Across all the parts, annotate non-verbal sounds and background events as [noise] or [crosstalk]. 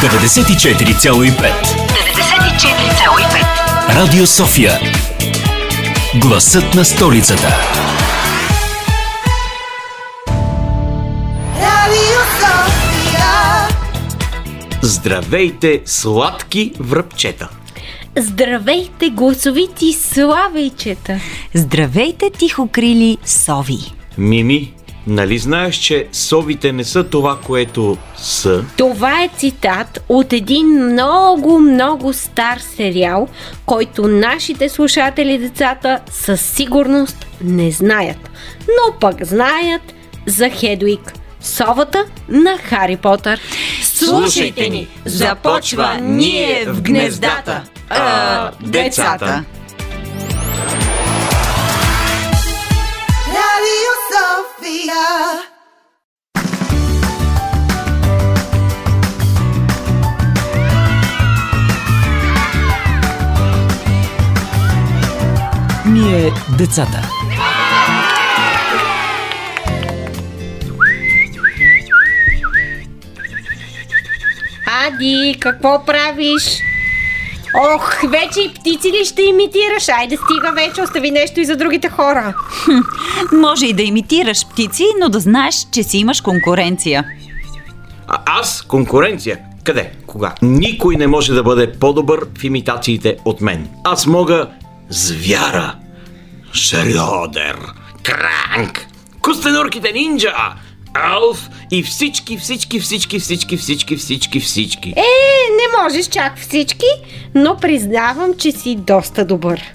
94,5 94,5 Радио София Гласът на столицата Радио София. Здравейте, сладки връбчета! Здравейте, гласовити славейчета! Здравейте, тихокрили сови! Мими, нали знаеш, че совите не са това, което са? Това е цитат от един много, много стар сериал, който нашите слушатели децата със сигурност не знаят. Но пък знаят за Хедуик, совата на Хари Потър. Слушайте ни, започва Ние в гнездата. А, децата. София. Ние децата Ади, какво правиш? Ох, вече и птици ли ще имитираш? Айде стига вече, остави нещо и за другите хора. Може и да имитираш птици, но да знаеш, че си имаш конкуренция. А аз конкуренция? Къде? Кога? Никой не може да бъде по-добър в имитациите от мен. Аз мога звяра, Шрёдер, Кранк, Костенурките нинджа, Алф и всички, всички, всички, всички, всички, всички, всички. Е, не можеш чак всички, но признавам, че си доста добър.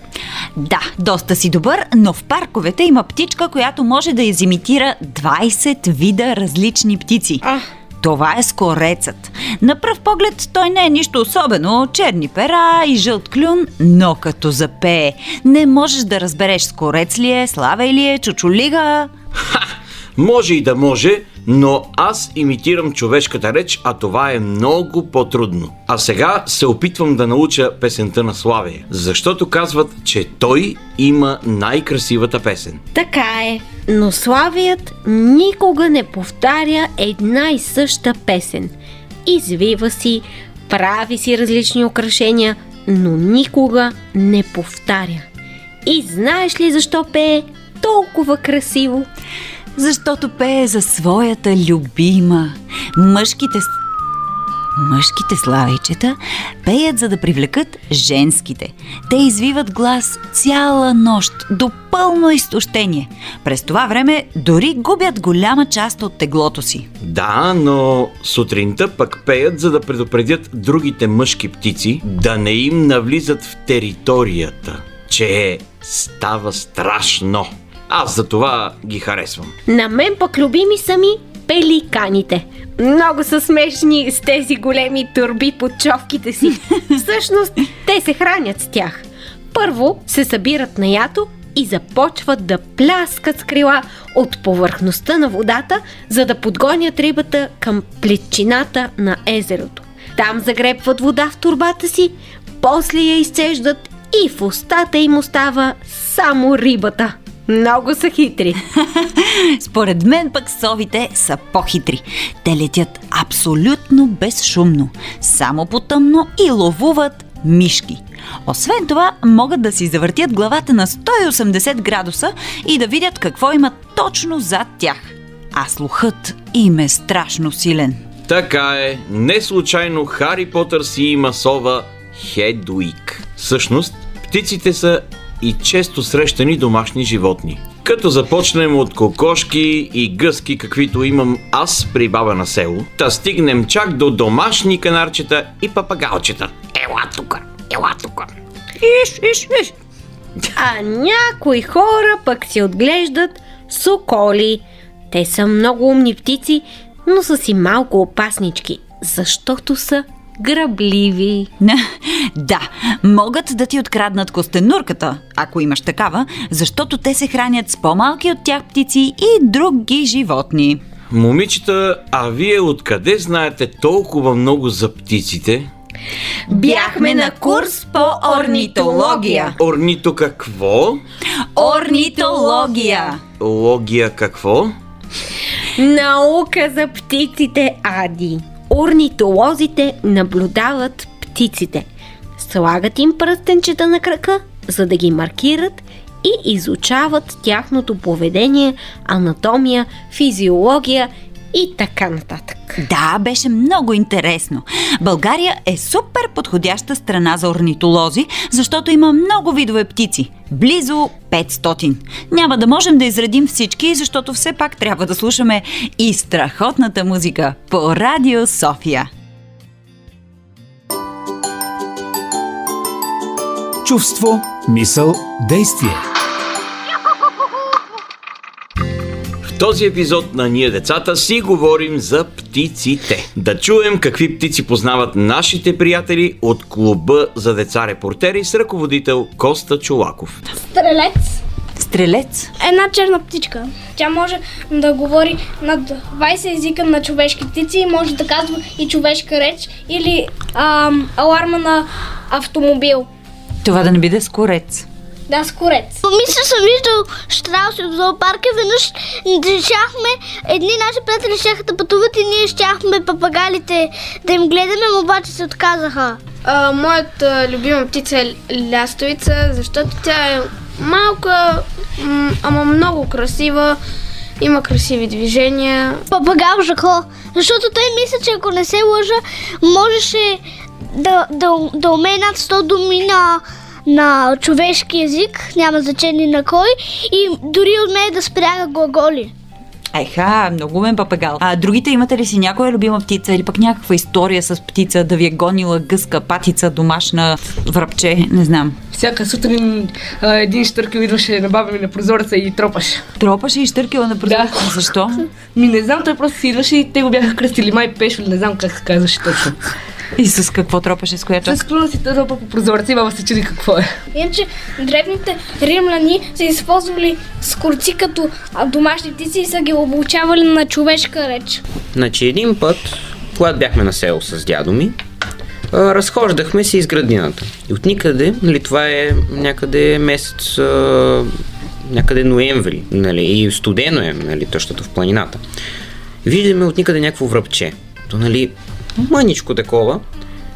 Да, доста си добър, но в парковете има птичка, която може да изимитира 20 вида различни птици. А. Това е скорецът. На пръв поглед той не е нищо особено, черни пера и жълт клюн, но като запее, не можеш да разбереш скорец ли е, славей ли е, чучулига. Може и да може, но аз имитирам човешката реч, а това е много по-трудно. А сега се опитвам да науча песента на Славия, защото казват, че той има най-красивата песен. Така е, но Славият никога не повтаря една и съща песен. Извива си, прави си различни украшения, но никога не повтаря. И знаеш ли защо пее толкова красиво? Защото пее за своята любима. Мъжките Мъжките славейчета пеят за да привлекат женските. Те извиват глас цяла нощ до пълно изтощение. През това време дори губят голяма част от теглото си. Да, но сутринта пък пеят, за да предупредят другите мъжки птици да не им навлизат в територията, че става страшно. Аз за това ги харесвам. На мен пък любими са ми пеликаните. Много са смешни с тези големи турби под човките си. [laughs] Всъщност, те се хранят с тях. Първо се събират на ято и започват да пляскат с крила от повърхността на водата, за да подгонят рибата към плечината на езерото. Там загребват вода в турбата си, после я изцеждат и в устата им остава само рибата. Много са хитри. [laughs] Според мен пък совите са по-хитри. Те летят абсолютно безшумно, само по тъмно и ловуват мишки. Освен това, могат да си завъртят главата на 180 градуса и да видят какво има точно зад тях. А слухът им е страшно силен. Така е, не случайно Хари Потър си има сова Хедуик. Всъщност, птиците са и често срещани домашни животни. Като започнем от кокошки и гъски, каквито имам аз при баба на село, та стигнем чак до домашни канарчета и папагалчета. Ела тука, ела тука. Иш, иш, иш. А някои хора пък си отглеждат соколи. Те са много умни птици, но са си малко опаснички, защото са грабливи. [laughs] да, могат да ти откраднат костенурката, ако имаш такава, защото те се хранят с по-малки от тях птици и други животни. Момичета, а вие откъде знаете толкова много за птиците? Бяхме на курс по орнитология. Орнито какво? Орнитология. Логия какво? Наука за птиците, Ади. Орнитолозите наблюдават птиците. Слагат им пръстенчета на крака, за да ги маркират и изучават тяхното поведение, анатомия, физиология и така нататък. Да, беше много интересно. България е супер подходяща страна за орнитолози, защото има много видове птици. Близо 500. Няма да можем да изредим всички, защото все пак трябва да слушаме и страхотната музика по Радио София. Чувство, мисъл, действие. Този епизод на Ние децата си говорим за птиците. Да чуем какви птици познават нашите приятели от клуба за деца репортери с ръководител Коста Чулаков. Стрелец. Стрелец. Една черна птичка. Тя може да говори над 20 езика на човешки птици и може да казва и човешка реч или ам, аларма на автомобил. Това да не биде скорец. Да, скорец. Мисля съм виждал Штрауси в зоопарка. Веднъж решахме, едни наши приятели щяха да пътуват и ние щяхме папагалите да им гледаме, но обаче се отказаха. А, моята любима птица е лястовица, защото тя е малка, ама много красива. Има красиви движения. Папагал Жако. Защото той мисля, че ако не се лъжа, можеше да, да, да умее над 100 думи на, на човешки язик, няма значение на кой, и дори умее да спряга глаголи. Еха, много мен папагал. А другите имате ли си някоя любима птица или пък някаква история с птица, да ви е гонила гъска, патица, домашна, връбче, не знам. Всяка сутрин а, един штъркел идваше на баба ми на прозореца и тропаше. Тропаше и штъркила на прозореца. Да. Защо? Ми не знам, той просто си идваше и те го бяха кръстили май пешо, не знам как се казваше точно. И с какво тропаше, с коя С част? клона си тропа по прозореца и баба се чуди какво е. Иначе древните римляни са използвали скорци като домашни птици и са ги обучавали на човешка реч. Значи един път, когато бяхме на село с дядо ми, разхождахме се из градината. И от никъде, нали, това е някъде месец, някъде ноември, нали, и студено е, нали, тъщото в планината. Виждаме от никъде някакво връбче. То, нали, мъничко такова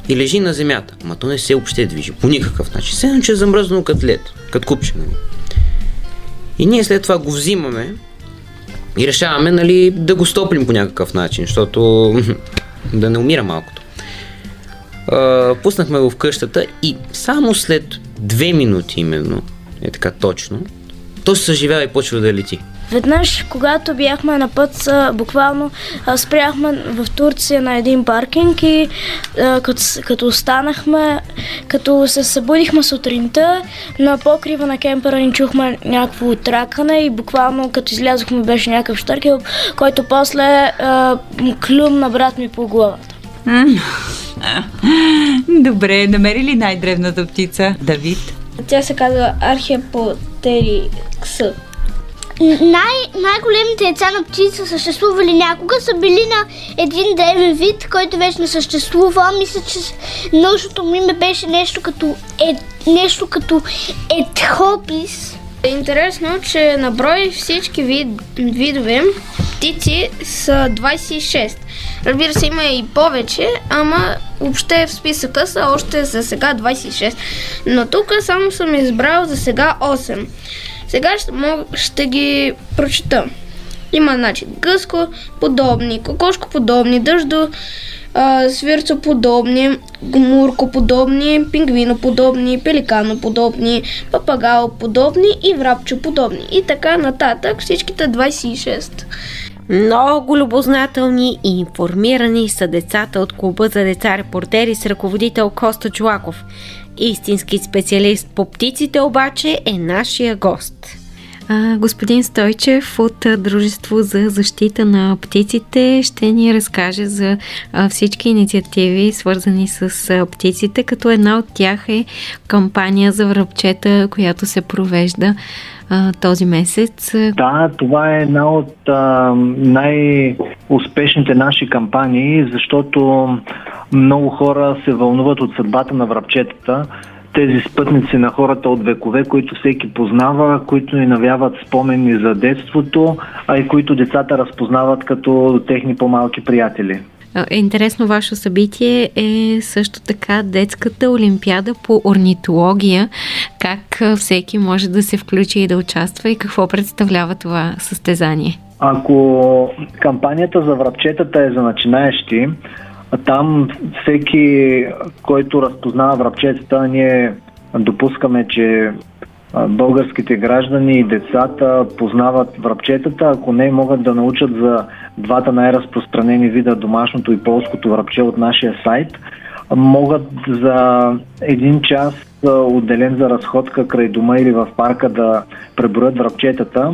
и лежи на земята. Ама то не се въобще движи по никакъв начин. Все едно, че е замръзнало като лед, като купче, нали. И ние след това го взимаме и решаваме, нали, да го стоплим по някакъв начин, защото [laughs] да не умира малкото. Пуснахме го в къщата и само след две минути именно, е така точно, то се съживява и почва да лети. Веднъж, когато бяхме на път, буквално спряхме в Турция на един паркинг и като, останахме, като се събудихме сутринта, на покрива на кемпера ни чухме някакво тракане и буквално като излязохме беше някакъв штъркел, който после клюм на брат ми по главата. Добре, намери ли най-древната птица? Давид. Тя се казва Архепотерикс. Най- най-големите деца на птици са съществували някога, са били на един древен вид, който вече не съществува. Мисля, че научното му име беше нещо като, е, нещо като етхопис. Интересно, че на брой всички вид, видове птици са 26. Разбира се, има и повече, ама въобще в списъка са още за сега 26. Но тук само съм избрал за сега 8. Сега ще, мог, ще ги прочета. Има, значи, гъско подобни, кокошко подобни, дъждо, а, свирцоподобни, гмуркоподобни, пингвиноподобни, пеликаноподобни, папагалоподобни и врабчоподобни. И така нататък, всичките 26. Много любознателни и информирани са децата от клуба за деца репортери с ръководител Коста Чулаков. Истински специалист по птиците обаче е нашия гост. А, господин Стойчев от Дружество за защита на птиците ще ни разкаже за а, всички инициативи, свързани с а, птиците, като една от тях е кампания за връбчета, която се провежда а, този месец. Да, това е една от а, най-успешните наши кампании, защото много хора се вълнуват от съдбата на връбчетата. Тези спътници на хората от векове, които всеки познава, които ни навяват спомени за детството, а и които децата разпознават като техни по-малки приятели. Интересно ваше събитие е също така детската олимпиада по орнитология. Как всеки може да се включи и да участва и какво представлява това състезание? Ако кампанията за врабчетата е за начинаещи, там всеки, който разпознава врабчетата, ние допускаме, че българските граждани и децата познават врабчетата, ако не могат да научат за двата най-разпространени вида домашното и полското врабче от нашия сайт, могат за един час отделен за разходка край дома или в парка да преброят врабчетата.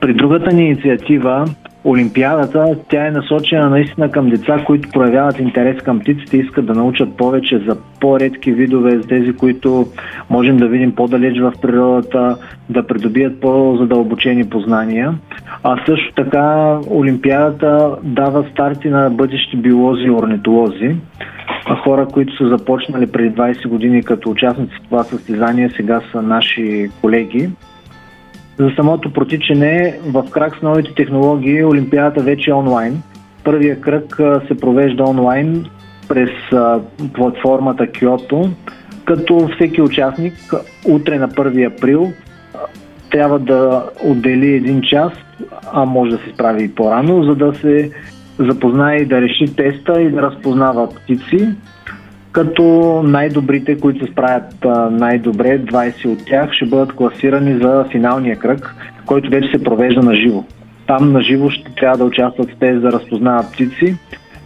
При другата ни инициатива, Олимпиадата, тя е насочена наистина към деца, които проявяват интерес към птиците, искат да научат повече за по-редки видове, за тези, които можем да видим по-далеч в природата, да придобият по-задълбочени познания. А също така Олимпиадата дава старти на бъдещи биолози и орнитолози. А хора, които са започнали преди 20 години като участници в това състезание, сега са наши колеги. За самото протичане в крак с новите технологии Олимпиадата вече е онлайн. Първия кръг се провежда онлайн през платформата Kyoto, като всеки участник утре на 1 април трябва да отдели един час, а може да се справи и по-рано, за да се запознае и да реши теста и да разпознава птици, като най-добрите, които се справят най-добре, 20 от тях, ще бъдат класирани за финалния кръг, който вече се провежда на живо. Там на живо ще трябва да участват те за да разпознават птици.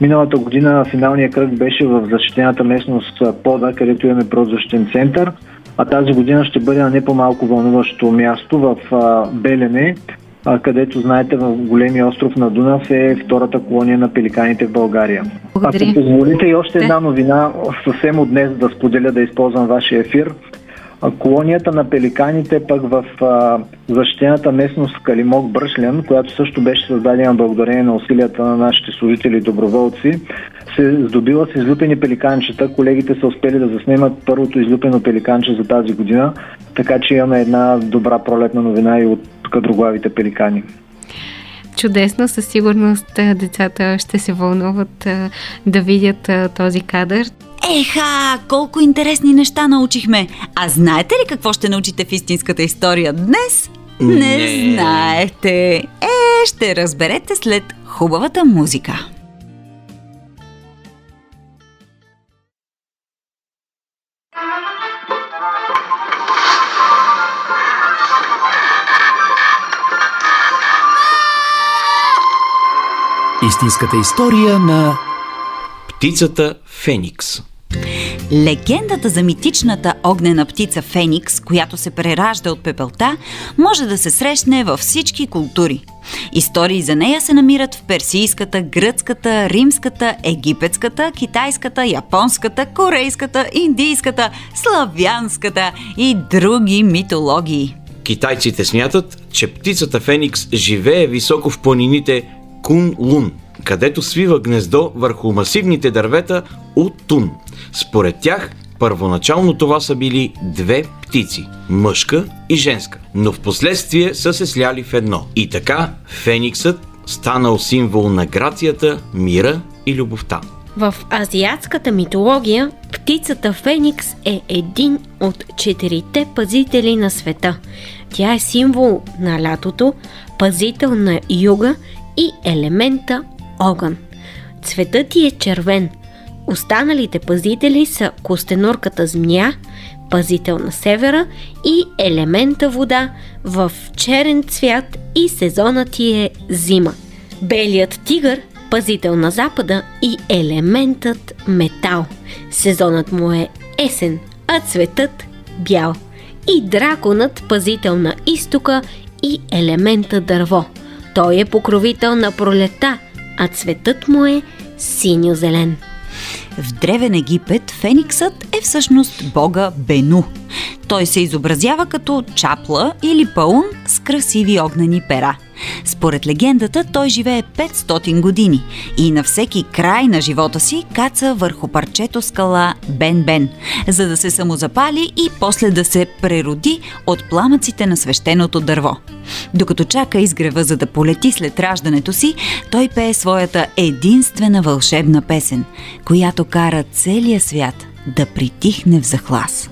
Миналата година финалния кръг беше в защитената местност Пода, където имаме природозащитен център, а тази година ще бъде на не по-малко вълнуващо място в Белене, където, знаете, в големия остров на Дунав е втората колония на пеликаните в България. Благодаря. Ако позволите и още една новина, съвсем от днес да споделя, да използвам вашия ефир. Колонията на пеликаните пък в а, защитената местност Калимок Бръшлян, която също беше създадена благодарение на усилията на нашите служители и доброволци, се здобила с излюпени пеликанчета. Колегите са успели да заснемат първото излюпено пеликанче за тази година, така че имаме една добра пролетна новина и от кадроглавите пеликани. Чудесно, със сигурност децата ще се вълнуват да видят този кадър. Еха, колко интересни неща научихме! А знаете ли какво ще научите в истинската история днес? Не, Не. знаете. Е, ще разберете след хубавата музика. Истинската история на Птицата Феникс. Легендата за митичната огнена птица Феникс, която се преражда от пепелта, може да се срещне във всички култури. Истории за нея се намират в персийската, гръцката, римската, египетската, китайската, японската, корейската, индийската, славянската и други митологии. Китайците смятат, че птицата Феникс живее високо в планините Кун-Лун, където свива гнездо върху масивните дървета от Тун. Според тях, първоначално това са били две птици – мъжка и женска, но в последствие са се сляли в едно. И така Фениксът станал символ на грацията, мира и любовта. В азиатската митология птицата Феникс е един от четирите пазители на света. Тя е символ на лятото, пазител на юга и елемента огън. Цветът ти е червен. Останалите пазители са костенурката змия, пазител на севера и елемента вода в черен цвят и сезонът ти е зима. Белият тигър пазител на запада и елементът метал. Сезонът му е есен, а цветът бял. И драконът пазител на изтока и елемента дърво. Той е покровител на пролета, а цветът му е синьо-зелен. В Древен Египет Фениксът е всъщност бога Бену. Той се изобразява като чапла или пълн с красиви огнени пера. Според легендата той живее 500 години и на всеки край на живота си каца върху парчето скала Бен-Бен, за да се самозапали и после да се прероди от пламъците на свещеното дърво. Докато чака изгрева за да полети след раждането си, той пее своята единствена вълшебна песен, която кара целия свят да притихне в захлас.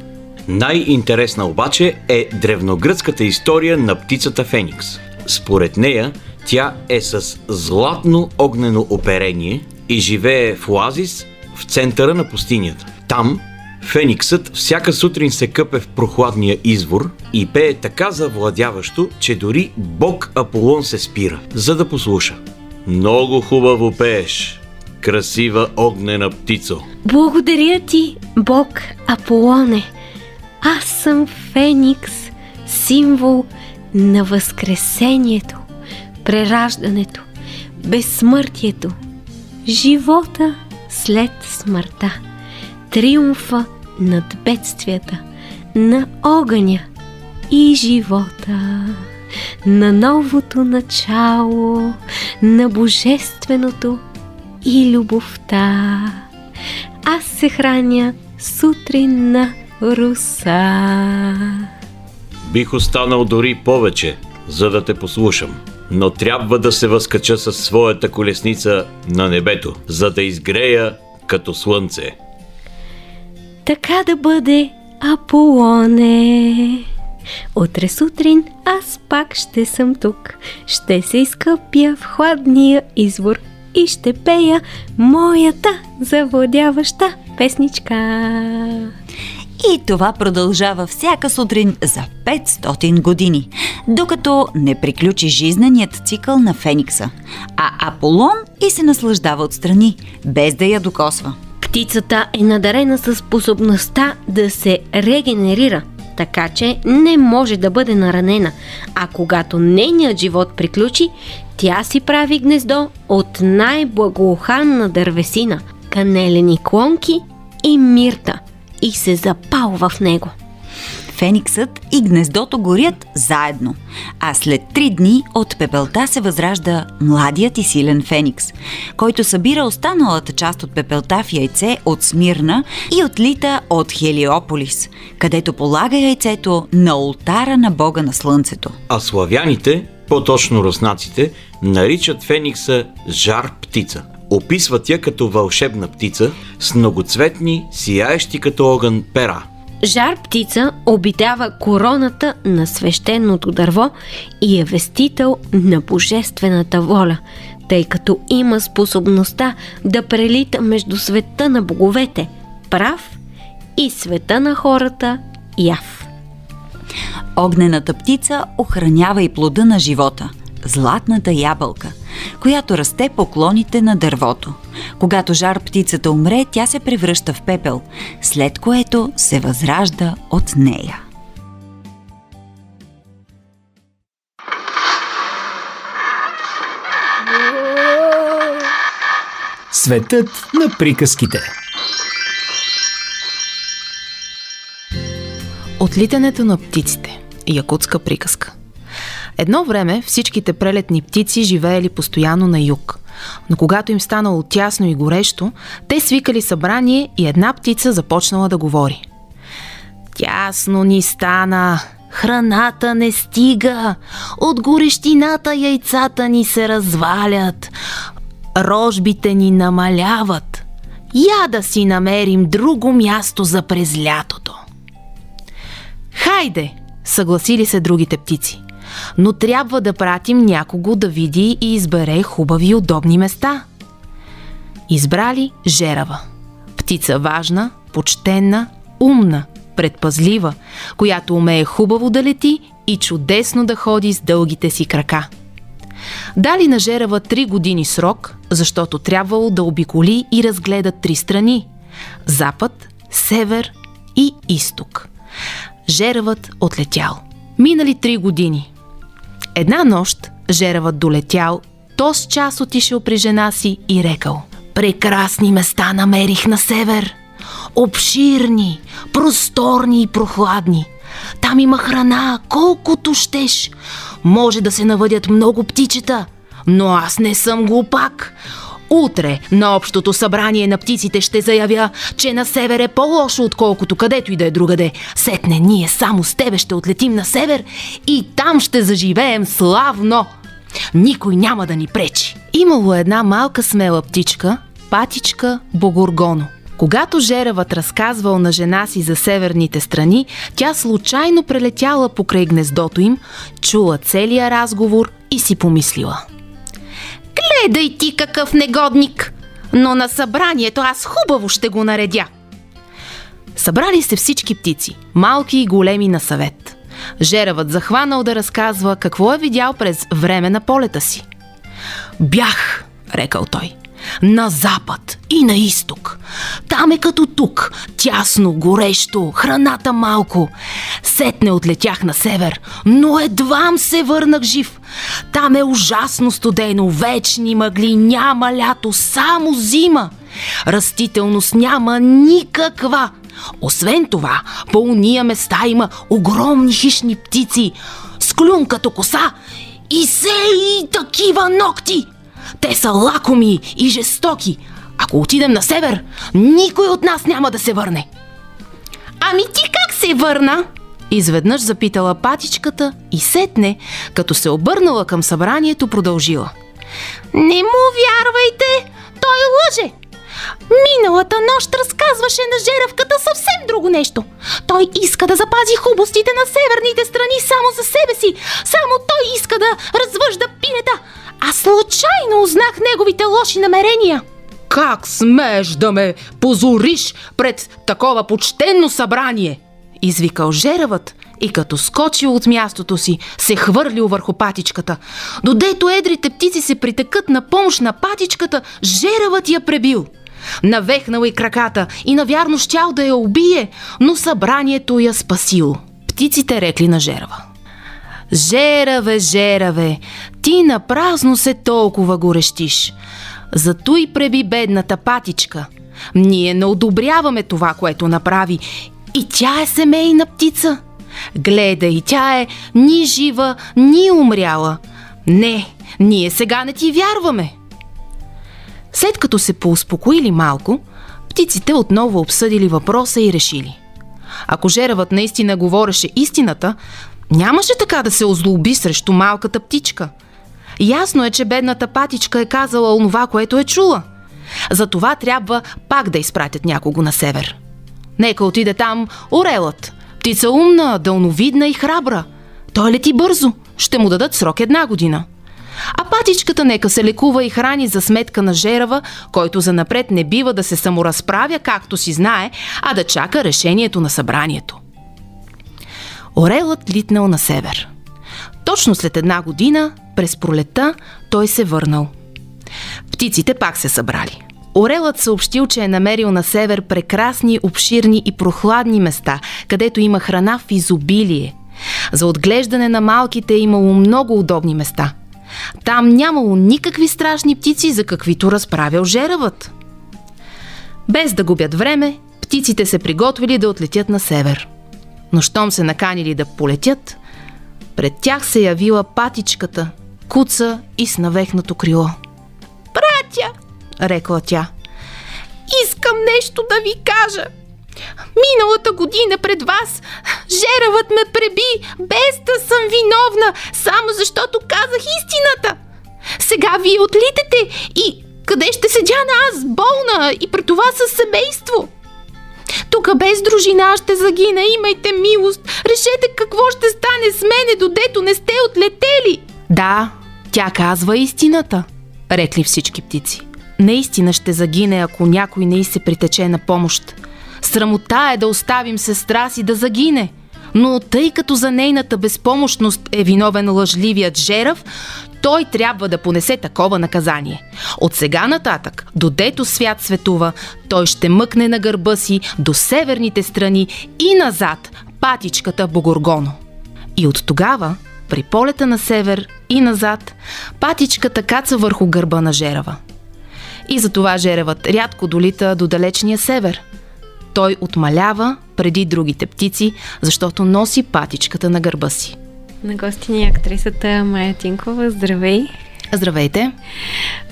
Най-интересна обаче е древногръцката история на птицата Феникс. Според нея, тя е с златно огнено оперение и живее в оазис в центъра на пустинята. Там Фениксът всяка сутрин се къпе в прохладния извор и пее така завладяващо, че дори бог Аполон се спира, за да послуша. Много хубаво пееш, красива огнена птицо. Благодаря ти, Бог Аполоне. Аз съм Феникс, символ на възкресението, прераждането, безсмъртието, живота след смъртта, триумфа над бедствията, на огъня и живота, на новото начало, на божественото и любовта. Аз се храня сутрин на руса. Бих останал дори повече, за да те послушам. Но трябва да се възкача със своята колесница на небето, за да изгрея като слънце. Така да бъде, Аполоне. Утре сутрин аз пак ще съм тук. Ще се изкъпя в хладния извор и ще пея моята завладяваща песничка. И това продължава всяка сутрин за 500 години, докато не приключи жизненият цикъл на Феникса. А Аполон и се наслаждава отстрани, без да я докосва. Птицата е надарена със способността да се регенерира, така че не може да бъде наранена, а когато нейният живот приключи, тя си прави гнездо от най-благоуханна дървесина, канелени клонки и мирта и се запалва в него. Фениксът и гнездото горят заедно, а след три дни от пепелта се възражда младият и силен Феникс, който събира останалата част от пепелта в яйце от Смирна и отлита от Хелиополис, където полага яйцето на ултара на бога на слънцето. А славяните, по-точно руснаците, наричат Феникса жар птица. Описват я като вълшебна птица с многоцветни, сияещи като огън пера. Жар птица обитава короната на свещеното дърво и е вестител на божествената воля, тъй като има способността да прелита между света на боговете, прав, и света на хората, яв. Огнената птица охранява и плода на живота – златната ябълка, която расте по клоните на дървото. Когато жар птицата умре, тя се превръща в пепел, след което се възражда от нея. Светът на приказките. Отлитането на птиците. Якутска приказка. Едно време всичките прелетни птици живеели постоянно на юг. Но когато им станало тясно и горещо, те свикали събрание и една птица започнала да говори. Тясно ни стана, храната не стига, от горещината яйцата ни се развалят, рожбите ни намаляват. Я да си намерим друго място за през лятото. Хайде, съгласили се другите птици. Но трябва да пратим някого да види и избере хубави и удобни места. Избрали жерава. Птица важна, почтенна, умна, предпазлива, която умее хубаво да лети и чудесно да ходи с дългите си крака. Дали на Жерава три години срок, защото трябвало да обиколи и разгледа три страни – запад, север и изток. Жеравът отлетял. Минали три години. Една нощ Жеравът долетял, то с час отишъл при жена си и рекал Прекрасни места намерих на север. Обширни, просторни и прохладни. Там има храна, колкото щеш. Може да се навъдят много птичета, но аз не съм глупак. Утре на общото събрание на птиците ще заявя, че на север е по-лошо, отколкото където и да е другаде. Сетне ние само с тебе ще отлетим на север и там ще заживеем славно. Никой няма да ни пречи. Имало една малка смела птичка, патичка Богоргоно. Когато Жеравът разказвал на жена си за северните страни, тя случайно прелетяла покрай гнездото им, чула целия разговор и си помислила. Гледай ти какъв негодник! Но на събранието аз хубаво ще го наредя. Събрали се всички птици, малки и големи на съвет. Жеравът захванал да разказва какво е видял през време на полета си. Бях, рекал той, на запад и на изток. Там е като тук, тясно, горещо, храната малко. Сетне отлетях на север, но едвам се върнах жив. Там е ужасно студено, вечни мъгли, няма лято, само зима. Растителност няма никаква. Освен това, по уния места има огромни хищни птици, с клюн като коса и се и такива ногти. Те са лакоми и жестоки. Ако отидем на север, никой от нас няма да се върне. Ами ти как се върна? Изведнъж запитала патичката и сетне, като се обърнала към събранието, продължила. Не му вярвайте, той лъже. Миналата нощ разказваше на жеравката съвсем друго нещо. Той иска да запази хубостите на северните страни само за себе си. Само той иска да развъжда пинета. А случайно узнах неговите лоши намерения. Как смееш да ме позориш пред такова почтенно събрание? Извикал жеравът и като скочил от мястото си, се хвърлил върху патичката. Додето едрите птици се притекат на помощ на патичката, жеравът я пребил. Навехнал и краката и навярно щял да я убие, но събранието я спасило. Птиците рекли на жерава. Жераве, жераве, ти на празно се толкова горещиш. Зато и преби бедната патичка. Ние не одобряваме това, което направи. И тя е семейна птица. Гледай, тя е ни жива, ни умряла. Не, ние сега не ти вярваме. След като се поуспокоили малко, птиците отново обсъдили въпроса и решили. Ако жеравът наистина говореше истината, нямаше така да се озлоби срещу малката птичка. Ясно е, че бедната патичка е казала онова, което е чула. Затова трябва пак да изпратят някого на север. Нека отиде там орелът. Птица умна, дълновидна и храбра. Той лети бързо. Ще му дадат срок една година. А патичката нека се лекува и храни за сметка на жерава, който занапред не бива да се саморазправя както си знае, а да чака решението на събранието. Орелът литнал на север. Точно след една година, през пролета, той се върнал. Птиците пак се събрали. Орелът съобщил, че е намерил на север прекрасни, обширни и прохладни места, където има храна в изобилие. За отглеждане на малките е имало много удобни места. Там нямало никакви страшни птици, за каквито разправял жеравът. Без да губят време, птиците се приготвили да отлетят на север. Но щом се наканили да полетят, пред тях се явила патичката, куца и с навехнато крило. Братя, рекла тя. Искам нещо да ви кажа. Миналата година пред вас жеравът ме преби, без да съм виновна, само защото казах истината. Сега вие отлитате и къде ще седя на аз, болна и при това със семейство? Тук без дружина ще загина, имайте милост. Решете какво ще стане с мене, додето не сте отлетели. Да, тя казва истината, рекли всички птици. Наистина ще загине, ако някой не се притече на помощ. Срамота е да оставим сестра си да загине. Но тъй като за нейната безпомощност е виновен лъжливият Жерав, той трябва да понесе такова наказание. От сега нататък, додето свят светува, той ще мъкне на гърба си до северните страни и назад патичката Богоргоно. И от тогава, при полета на север и назад, патичката каца върху гърба на Жерава. И затова Жеревът рядко долита до далечния север. Той отмалява преди другите птици, защото носи патичката на гърба си. На гости ни е актрисата Майя Тинкова. Здравей! Здравейте!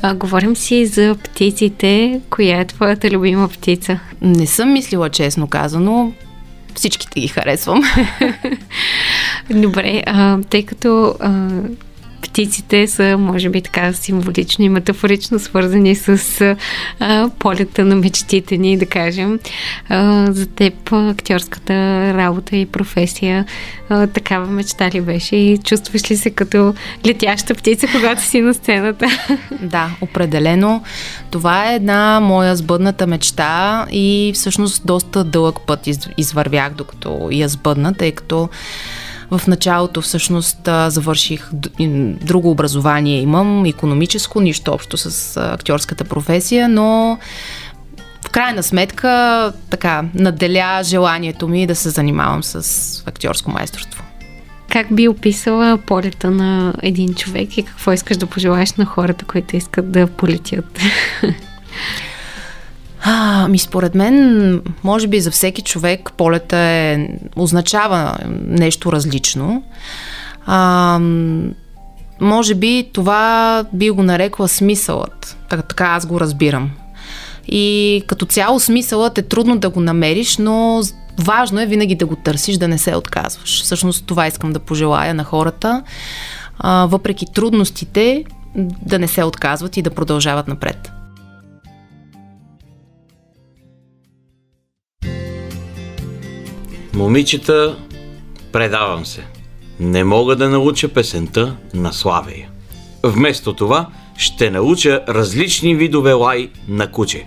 А, говорим си за птиците. Коя е твоята любима птица? Не съм мислила честно казано. Всичките ги харесвам. [laughs] Добре, а, тъй като а, птиците са, може би така, символично и метафорично свързани с а, полета на мечтите ни, да кажем. А, за теб актьорската работа и професия а, такава мечта ли беше и чувстваш ли се като летяща птица, когато си на сцената? [laughs] Да, определено. Това е една моя сбъдната мечта и всъщност доста дълъг път из, извървях, докато я сбъдна, тъй като в началото всъщност завърших друго образование имам, економическо, нищо общо с актьорската професия, но в крайна сметка така наделя желанието ми да се занимавам с актьорско майсторство. Как би описала полета на един човек и какво искаш да пожелаеш на хората, които искат да полетят? [laughs] А, ми според мен, може би за всеки човек полета е, означава нещо различно. А, може би това би го нарекла смисълът. Така, така аз го разбирам. И като цяло смисълът е трудно да го намериш, но важно е винаги да го търсиш, да не се отказваш. Всъщност това искам да пожелая на хората. А, въпреки трудностите, да не се отказват и да продължават напред. Момичета, предавам се. Не мога да науча песента на Славея. Вместо това ще науча различни видове лай на куче.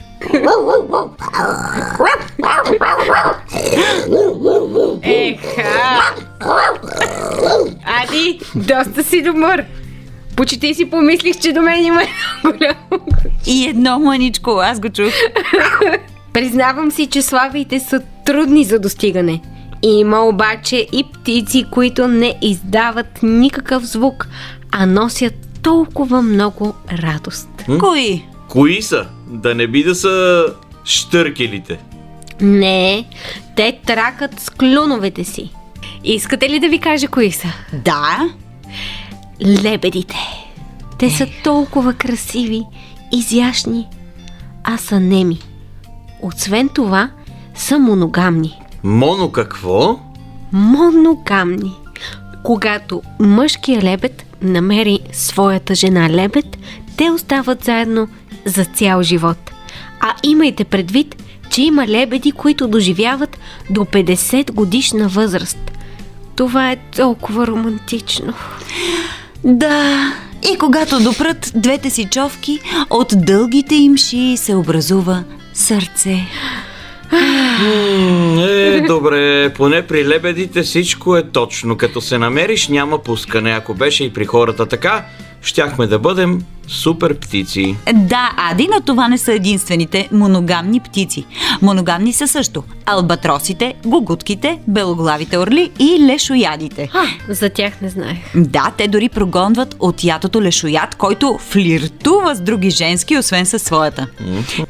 Еха! Ади, доста си добър. Почти си помислих, че до мен има голямо И едно мъничко, аз го чух. Признавам си, че славите са трудни за достигане. Има обаче и птици, които не издават никакъв звук, а носят толкова много радост. М? Кои? Кои са? Да не би да са штъркелите. Не, те тракат с клюновете си. Искате ли да ви кажа кои са? Да. Лебедите. Те са толкова красиви, изящни, а са неми. Освен това, са моногамни. Моно какво? Моногамни. Когато мъжкият лебед намери своята жена лебед, те остават заедно за цял живот. А имайте предвид, че има лебеди, които доживяват до 50 годишна възраст. Това е толкова романтично. Да, и когато допрат двете си човки, от дългите им шии се образува сърце. Е, добре, поне при лебедите всичко е точно. Като се намериш, няма пускане. Ако беше и при хората така, щяхме да бъдем супер птици. Да, Ади, но това не са единствените моногамни птици. Моногамни са също албатросите, гугутките, белоглавите орли и лешоядите. А, за тях не знаех. Да, те дори прогонват от ятото лешояд, който флиртува с други женски, освен със своята.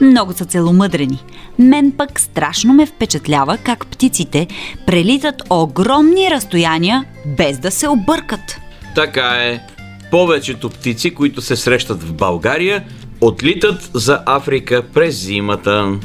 Много са целомъдрени. Мен пък страшно ме впечатлява как птиците прелитат огромни разстояния без да се объркат. Така е. Повечето птици, които се срещат в България, отлитат за Африка през зимата.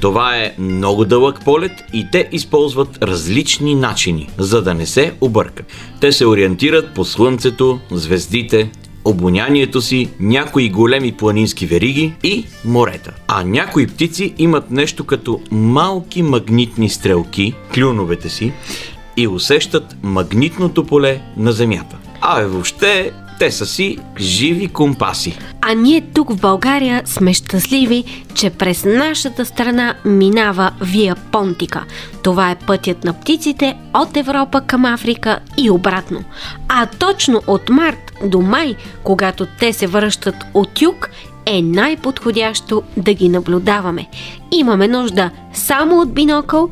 Това е много дълъг полет и те използват различни начини, за да не се объркат. Те се ориентират по слънцето, звездите, обонянието си, някои големи планински вериги и морета. А някои птици имат нещо като малки магнитни стрелки, клюновете си, и усещат магнитното поле на Земята. А е въобще, те са си живи компаси. А ние тук в България сме щастливи, че през нашата страна минава Вия Понтика. Това е пътят на птиците от Европа към Африка и обратно. А точно от март до май, когато те се връщат от юг, е най-подходящо да ги наблюдаваме. Имаме нужда само от бинокъл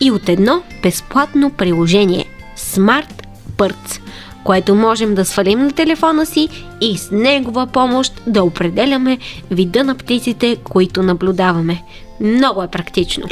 и от едно безплатно приложение – Smart Birds, което можем да свалим на телефона си и с негова помощ да определяме вида на птиците, които наблюдаваме. Много е практично.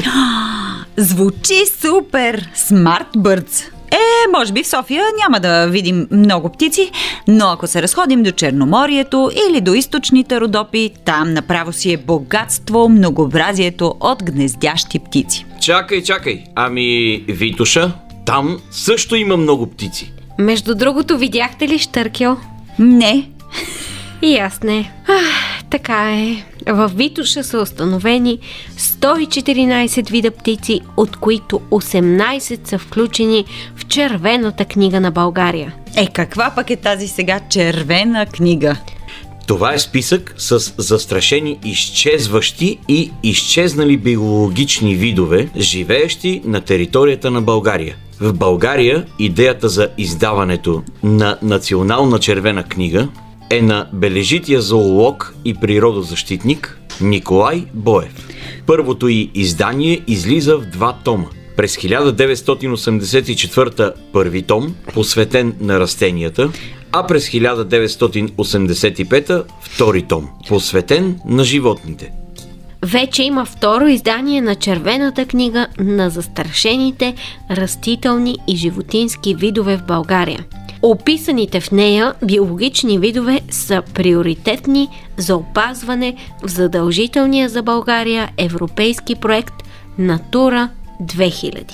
[gasps] Звучи супер! Смарт Бърдс. Е, може би в София няма да видим много птици, но ако се разходим до Черноморието или до източните Родопи, там направо си е богатство, многообразието от гнездящи птици. Чакай, чакай. Ами, Витуша, там също има много птици. Между другото, видяхте ли Штъркел? Не. И аз не. Ах, така е. В Витуша са установени 114 вида птици, от които 18 са включени в червената книга на България. Е, каква пък е тази сега червена книга? Това е списък с застрашени изчезващи и изчезнали биологични видове, живеещи на територията на България. В България идеята за издаването на Национална червена книга е на бележития зоолог и природозащитник Николай Боев. Първото й издание излиза в два тома. През 1984 първи том, посветен на растенията, а през 1985 втори том, посветен на животните. Вече има второ издание на червената книга на застрашените растителни и животински видове в България. Описаните в нея биологични видове са приоритетни за опазване в задължителния за България европейски проект Натура 2000.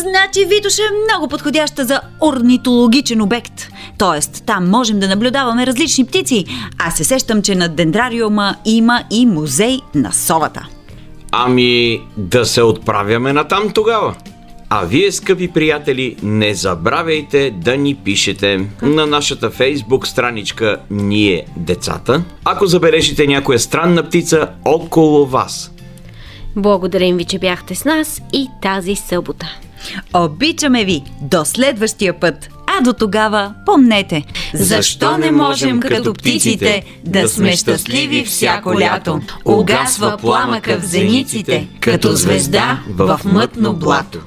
Значи Витоша е много подходяща за орнитологичен обект. Тоест, там можем да наблюдаваме различни птици. А се сещам, че на дендрариума има и музей на совата. Ами, да се отправяме натам тогава. А вие, скъпи приятели, не забравяйте да ни пишете на нашата фейсбук страничка Ние децата, ако забележите някоя странна птица около вас. Благодарим ви, че бяхте с нас и тази събота. Обичаме ви! До следващия път! А до тогава помнете, защо не можем като птиците да сме щастливи всяко лято? Угасва пламъка в зениците, като звезда в мътно блато.